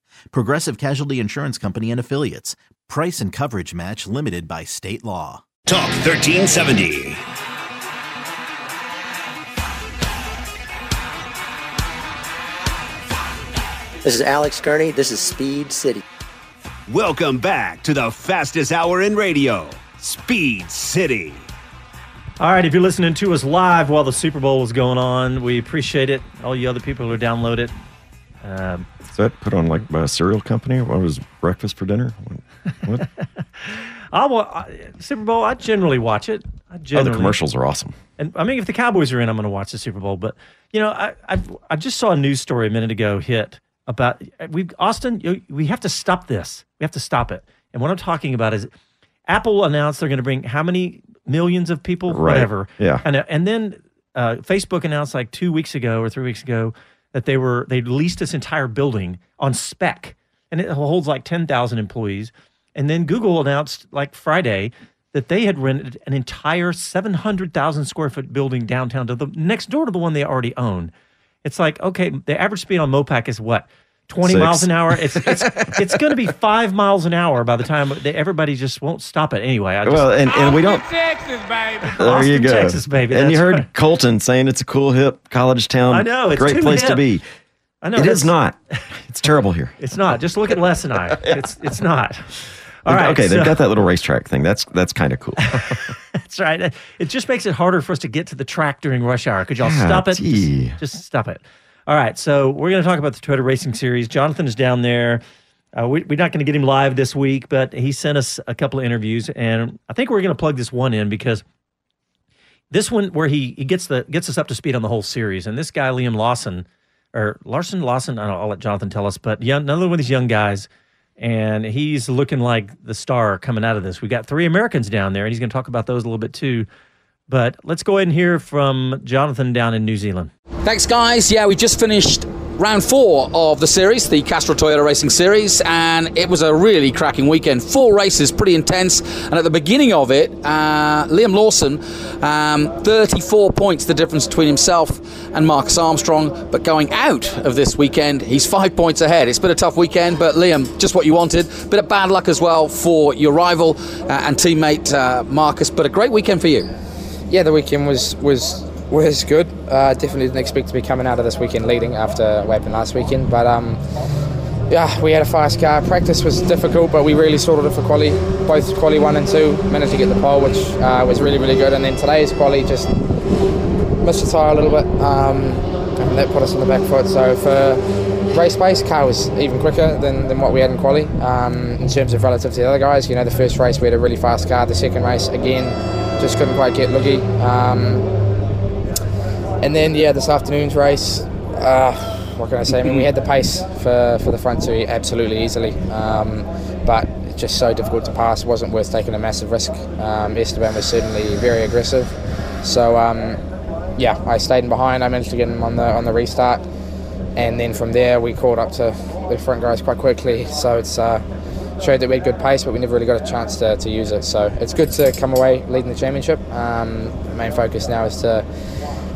Progressive Casualty Insurance Company and Affiliates. Price and coverage match limited by state law. Talk 1370. This is Alex Gurney. This is Speed City. Welcome back to the fastest hour in radio, Speed City. All right, if you're listening to us live while the Super Bowl is going on, we appreciate it. All you other people who download it. Um, Is that put on like by a cereal company? What was breakfast for dinner? What? I, wa- I, Super Bowl, I generally watch it. I oh, the commercials are awesome. And I mean, if the Cowboys are in, I'm going to watch the Super Bowl. But you know, I I, I just saw a news story a minute ago hit about we Austin. You, we have to stop this. We have to stop it. And what I'm talking about is Apple announced they're going to bring how many millions of people, Right. whatever. Yeah. And and then uh, Facebook announced like two weeks ago or three weeks ago that they were they leased this entire building on spec, and it holds like ten thousand employees. And then Google announced like Friday that they had rented an entire 700,000 square foot building downtown to the next door to the one they already own. It's like, okay, the average speed on Mopac is what? 20 Six. miles an hour. It's it's, it's going to be five miles an hour by the time they, everybody just won't stop it anyway. I just, well, and, and we don't. Texas, baby. There you Austin, go. Texas, baby. And you heard right. Colton saying it's a cool, hip college town. I know, it's a great too place to be. I know It is not. It's terrible here. It's not. Just look at Les and I. It's it's not. All right. okay, so- they've got that little racetrack thing. That's that's kind of cool. That's right. It just makes it harder for us to get to the track during rush hour. Could y'all Yeah, stop it? Just, just stop it. All right. So we're going to talk about the Toyota Racing Series. Jonathan is down there. Uh, we, we're not going to get him live this week, but he sent us a couple of interviews, and I think we're going to plug this one in because this one where he he gets the gets us up to speed on the whole series. And this guy Liam Lawson or Larson Lawson, I don't, I'll let Jonathan tell us, but young, another one of these young guys, and he's looking like the star coming out of this. We got three Americans down there, and he's going to talk about those a little bit too. But let's go ahead and hear from Jonathan down in New Zealand. Thanks, guys. Yeah, we just finished round four of the series, the Castrol Toyota Racing Series, and it was a really cracking weekend. Four races, pretty intense. And at the beginning of it, uh, Liam Lawson, um, 34 points the difference between himself and Marcus Armstrong. But going out of this weekend, he's five points ahead. It's been a tough weekend, but Liam, just what you wanted. Bit of bad luck as well for your rival uh, and teammate uh, Marcus, but a great weekend for you. Yeah, the weekend was was was good. Uh, definitely didn't expect to be coming out of this weekend leading after what happened last weekend, but um, yeah, we had a fast car. Practice was difficult, but we really sorted it for quali. Both quali one and two managed to get the pole, which uh, was really really good. And then today's quali just missed the tyre a little bit, um, and that put us on the back foot. So for race pace, car was even quicker than, than what we had in quali um, in terms of relative to the other guys. You know, the first race we had a really fast car. The second race again, just couldn't quite get lucky. Um, and then yeah, this afternoon's race. Uh, what can I say? I mean, we had the pace for, for the front two absolutely easily, um, but it's just so difficult to pass. Wasn't worth taking a massive risk. Um, Esteban was certainly very aggressive, so um, yeah, I stayed in behind. I managed to get him on the on the restart, and then from there we caught up to the front guys quite quickly. So it's uh, showed that we had good pace, but we never really got a chance to, to use it. So it's good to come away leading the championship. Um, the main focus now is to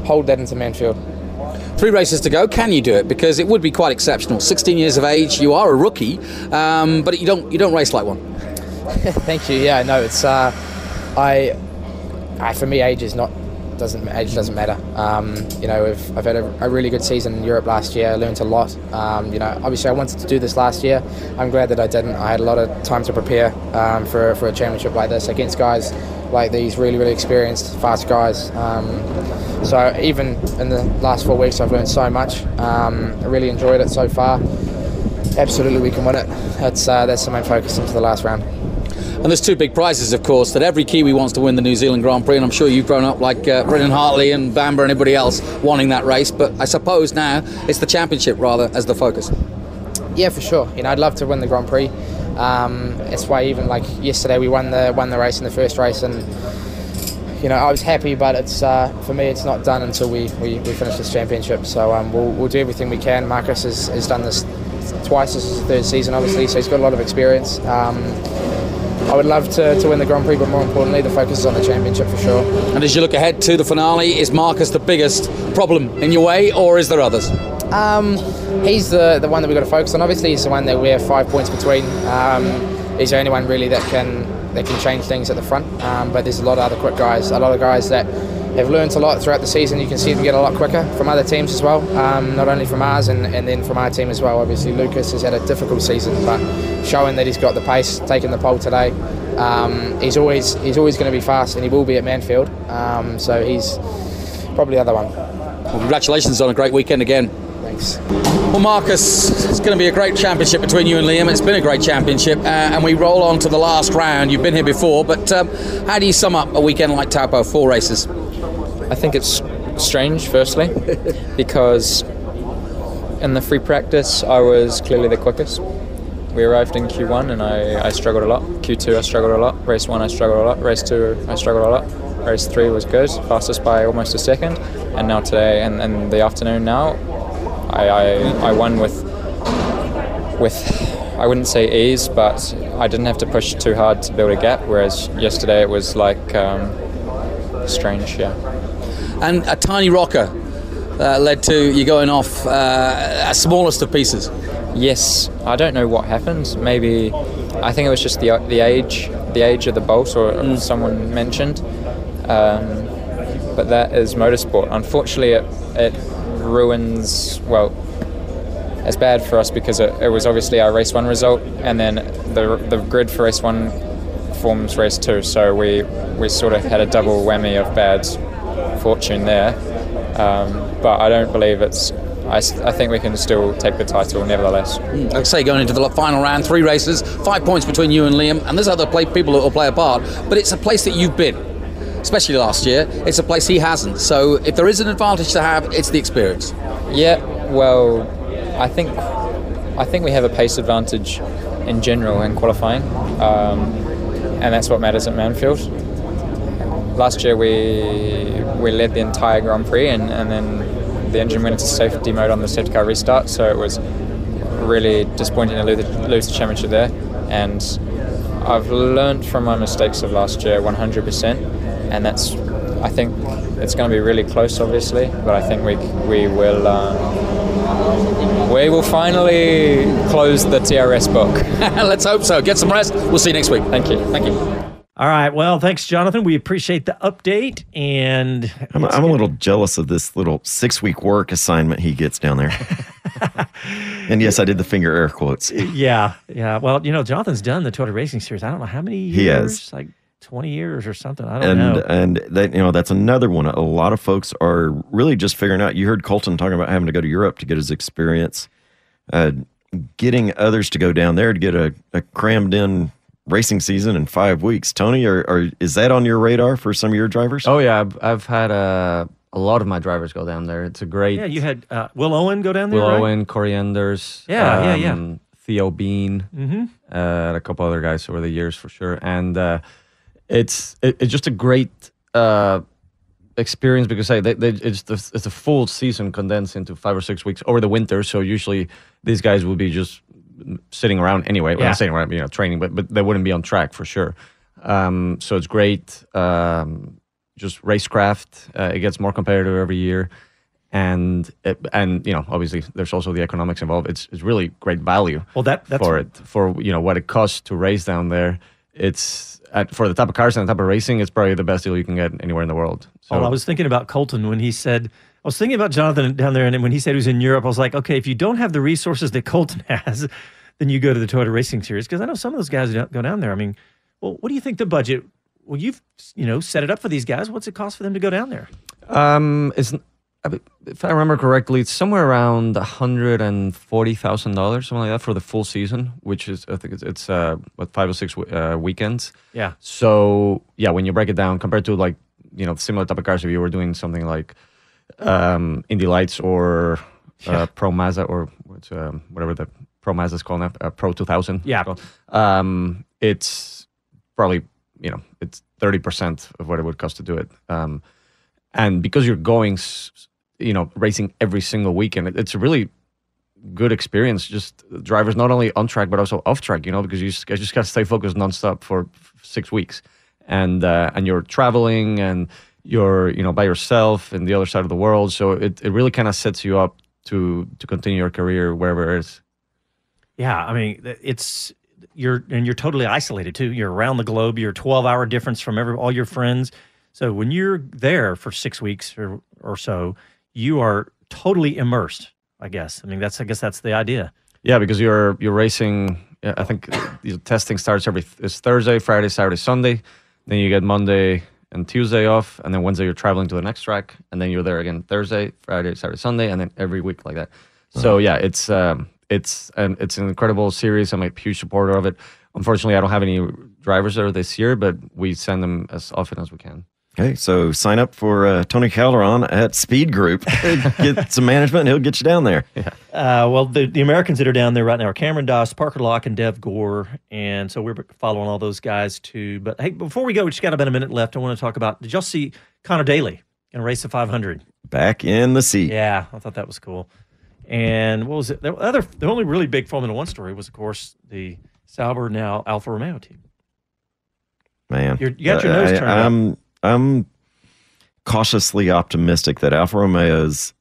hold that into Manfield. Three races to go. Can you do it? Because it would be quite exceptional. 16 years of age, you are a rookie, um, but you don't you don't race like one. Thank you. Yeah, no, it's uh, I, I for me age is not doesn't age doesn't matter. Um, you know, I've, had a, a, really good season in Europe last year. I learned a lot. Um, you know, obviously I wanted to do this last year. I'm glad that I didn't. I had a lot of time to prepare um, for for a championship like this against guys like these really really experienced fast guys. Um, so even in the last four weeks, I've learned so much. Um, I really enjoyed it so far. Absolutely, we can win it. That's uh, that's the main focus into the last round. And there's two big prizes, of course, that every Kiwi wants to win the New Zealand Grand Prix. And I'm sure you've grown up like uh, Brendan Hartley and Bamber and everybody else wanting that race. But I suppose now it's the championship rather as the focus. Yeah, for sure. You know, I'd love to win the Grand Prix. Um, that's why even like yesterday we won the won the race in the first race and you know, I was happy, but it's uh, for me, it's not done until we, we, we finish this championship. So um, we'll, we'll do everything we can. Marcus has, has done this twice. This is his third season, obviously, so he's got a lot of experience. Um, I would love to, to win the Grand Prix, but more importantly, the focus is on the championship for sure. And as you look ahead to the finale, is Marcus the biggest problem in your way, or is there others? Um, he's the, the one that we've got to focus on. Obviously, he's the one that we're five points between. Um, he's the only one really that can that can change things at the front. Um, but there's a lot of other quick guys, a lot of guys that have learned a lot throughout the season. You can see them get a lot quicker from other teams as well, um, not only from ours and, and then from our team as well. Obviously, Lucas has had a difficult season, but showing that he's got the pace, taking the pole today. Um, he's always he's always going to be fast, and he will be at Manfield. Um, so he's probably the other one. Well, congratulations on a great weekend again. Thanks. Well, Marcus, it's going to be a great championship between you and Liam. It's been a great championship, uh, and we roll on to the last round. You've been here before, but um, how do you sum up a weekend like Taupo? Four races. I think it's strange, firstly, because in the free practice, I was clearly the quickest. We arrived in Q1 and I, I struggled a lot. Q2, I struggled a lot. Race 1, I struggled a lot. Race 2, I struggled a lot. Race 3 was good, fastest by almost a second. And now today, and in the afternoon now, I, I, I won with with I wouldn't say ease, but I didn't have to push too hard to build a gap. Whereas yesterday it was like um, strange, yeah. And a tiny rocker uh, led to you going off uh, a smallest of pieces. Yes, I don't know what happened. Maybe I think it was just the the age, the age of the bolt, or mm. someone mentioned. Um, but that is motorsport. Unfortunately, it, it ruins well it's bad for us because it, it, was obviously our race one result, and then the the grid for race one forms race two. So we we sort of had a double whammy of bad fortune there. Um, but I don't believe it's. I, I think we can still take the title nevertheless. Mm, like say, going into the final round, three races, five points between you and Liam, and there's other play, people that will play a part. But it's a place that you've been especially last year. It's a place he hasn't. So if there is an advantage to have, it's the experience. Yeah, well, I think I think we have a pace advantage in general in qualifying, um, and that's what matters at Manfield. Last year we we led the entire Grand Prix, and, and then the engine went into safety mode on the safety car restart, so it was really disappointing to lose the, lose the championship there. And I've learned from my mistakes of last year 100%, and that's I think it's going to be really close, obviously, but I think we we will. Uh, we will finally close the TRS book. Let's hope so. Get some rest. We'll see you next week. Thank you. Thank you. All right. Well, thanks, Jonathan. We appreciate the update. And I'm, I'm a little jealous of this little six week work assignment he gets down there. and yes, I did the finger air quotes. yeah, yeah. Well, you know, Jonathan's done the Toyota Racing Series. I don't know how many years. He has. Like 20 years or something. I don't and know. and that you know that's another one. A lot of folks are really just figuring out. You heard Colton talking about having to go to Europe to get his experience, uh, getting others to go down there to get a, a crammed in racing season in five weeks. Toni, or, or is that on your radar for some of your drivers? Oh yeah, I've, I've had uh, a lot of my drivers go down there. It's a great. Yeah, you had uh, Will Owen go down there. Will right? Owen, Corey Enders. Yeah, yeah, yeah. um, Theo Bean, Mhm. uh, and a couple other guys over the years for sure. And uh, it's it, it's just a great uh, experience because hey, they, they, it's the, it's a full season condensed into five or six weeks over the winter. So usually these guys will be just sitting around anyway. Yeah. not sitting around, you know, training, but but they wouldn't be on track for sure. Um, so it's great. Um, just racecraft. Uh, it gets more competitive every year, and it, and you know obviously there's also the economics involved. It's it's really great value. Well, that- that's- for it for you know what it costs to race down there. It's at, for the type of cars and the type of racing. It's probably the best deal you can get anywhere in the world. So Well, I was thinking about Colton when he said, I was thinking about Jonathan down there, and when he said he was in Europe, I was like, okay, if you don't have the resources that Colton has, then you go to the Toyota Racing Series because I know some of those guys don't go down there. I mean, well, what do you think the budget? Well, you've you know set it up for these guys. What's it cost for them to go down there? Um, it's if I remember correctly, it's somewhere around hundred and forty thousand dollars, something like that, for the full season, which is I think it's, it's uh what five or six w- uh, weekends. Yeah. So yeah, when you break it down, compared to like you know similar type of cars, if you were doing something like um, Indy Lights or uh, Pro Mazda or what's, um, whatever the Pro Mazda is called now, uh, Pro Two Thousand. Yeah. Um, it's probably you know it's thirty percent of what it would cost to do it. Um, and because you're going, you know, racing every single weekend, it- it's a really good experience. Just drivers not only on track but also off track. You know, because you just, you just got to stay focused nonstop for six weeks, and uh, and you're traveling and you're you know by yourself in the other side of the world. So it, it really kind of sets you up to to continue your career wherever it is. Yeah, I mean, it's you're and you're totally isolated too. You're around the globe. You're 12 hour difference from every all your friends. So when you're there for six weeks or or so, you are totally immersed. I guess. I mean, that's I guess that's the idea. Yeah, because you're you're racing. I think uh, the testing starts every it's Thursday, Friday, Saturday, Sunday. Then you get Monday and Tuesday off, and then Wednesday you're traveling to the next track, and then you're there again Thursday, Friday, Saturday, Sunday, and then every week like that. So yeah, it's um, it's an it's an incredible series. I'm a huge supporter of it. Unfortunately, I don't have any drivers there this year, but we send them as often as we can. Okay, so sign up for uh, Toni Calderon at Speed Group. get some management, and he'll get you down there. Yeah. Uh, well, the, the Americans that are down there right now are Cameron Das, Parker Locke, and Dev Gore. And so we're following all those guys too. But hey, before we go, we just got about a minute left. I want to talk about did y'all see Conor Daly in a race the 500? Back in the seat. Yeah, I thought that was cool. And what was it? The other, the only really big Formula One story was, of course, the Sauber now Alfa Romeo team. Man, You're- you got your nose I- turned up. I'm cautiously optimistic that Alfa Romeo's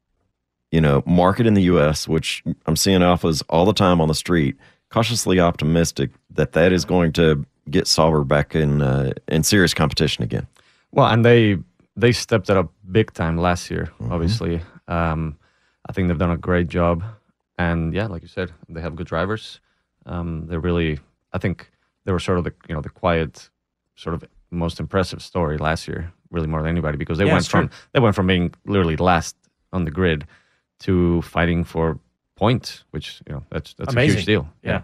you know market in the U.S., which I'm seeing Alphas all the time on the street. Cautiously optimistic that that is going to get Sauber back in uh, in serious competition again. Well, and they they stepped it up big time last year. Obviously, um, I think they've done a great job. And yeah, like you said, they have good drivers. Um, they're really, I think they were sort of the you know the quiet, sort of most impressive story last year, really more than anybody, because they Yeah, went it's true. from they went from being literally last on the grid to fighting for points, which you know that's that's Amazing. a huge deal. Yeah.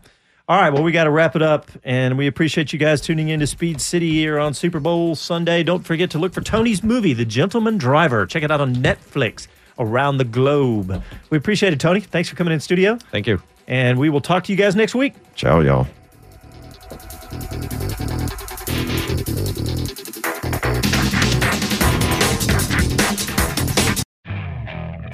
All right. Well, we got to wrap it up, and we appreciate you guys tuning in to Speed City here on Super Bowl Sunday. Don't forget to look for Toni's movie, The Gentleman Driver. Check it out on Netflix around the globe. We appreciate it, Toni. Thanks for coming in studio, Thank you. and we will talk to you guys next week. Ciao, y'all.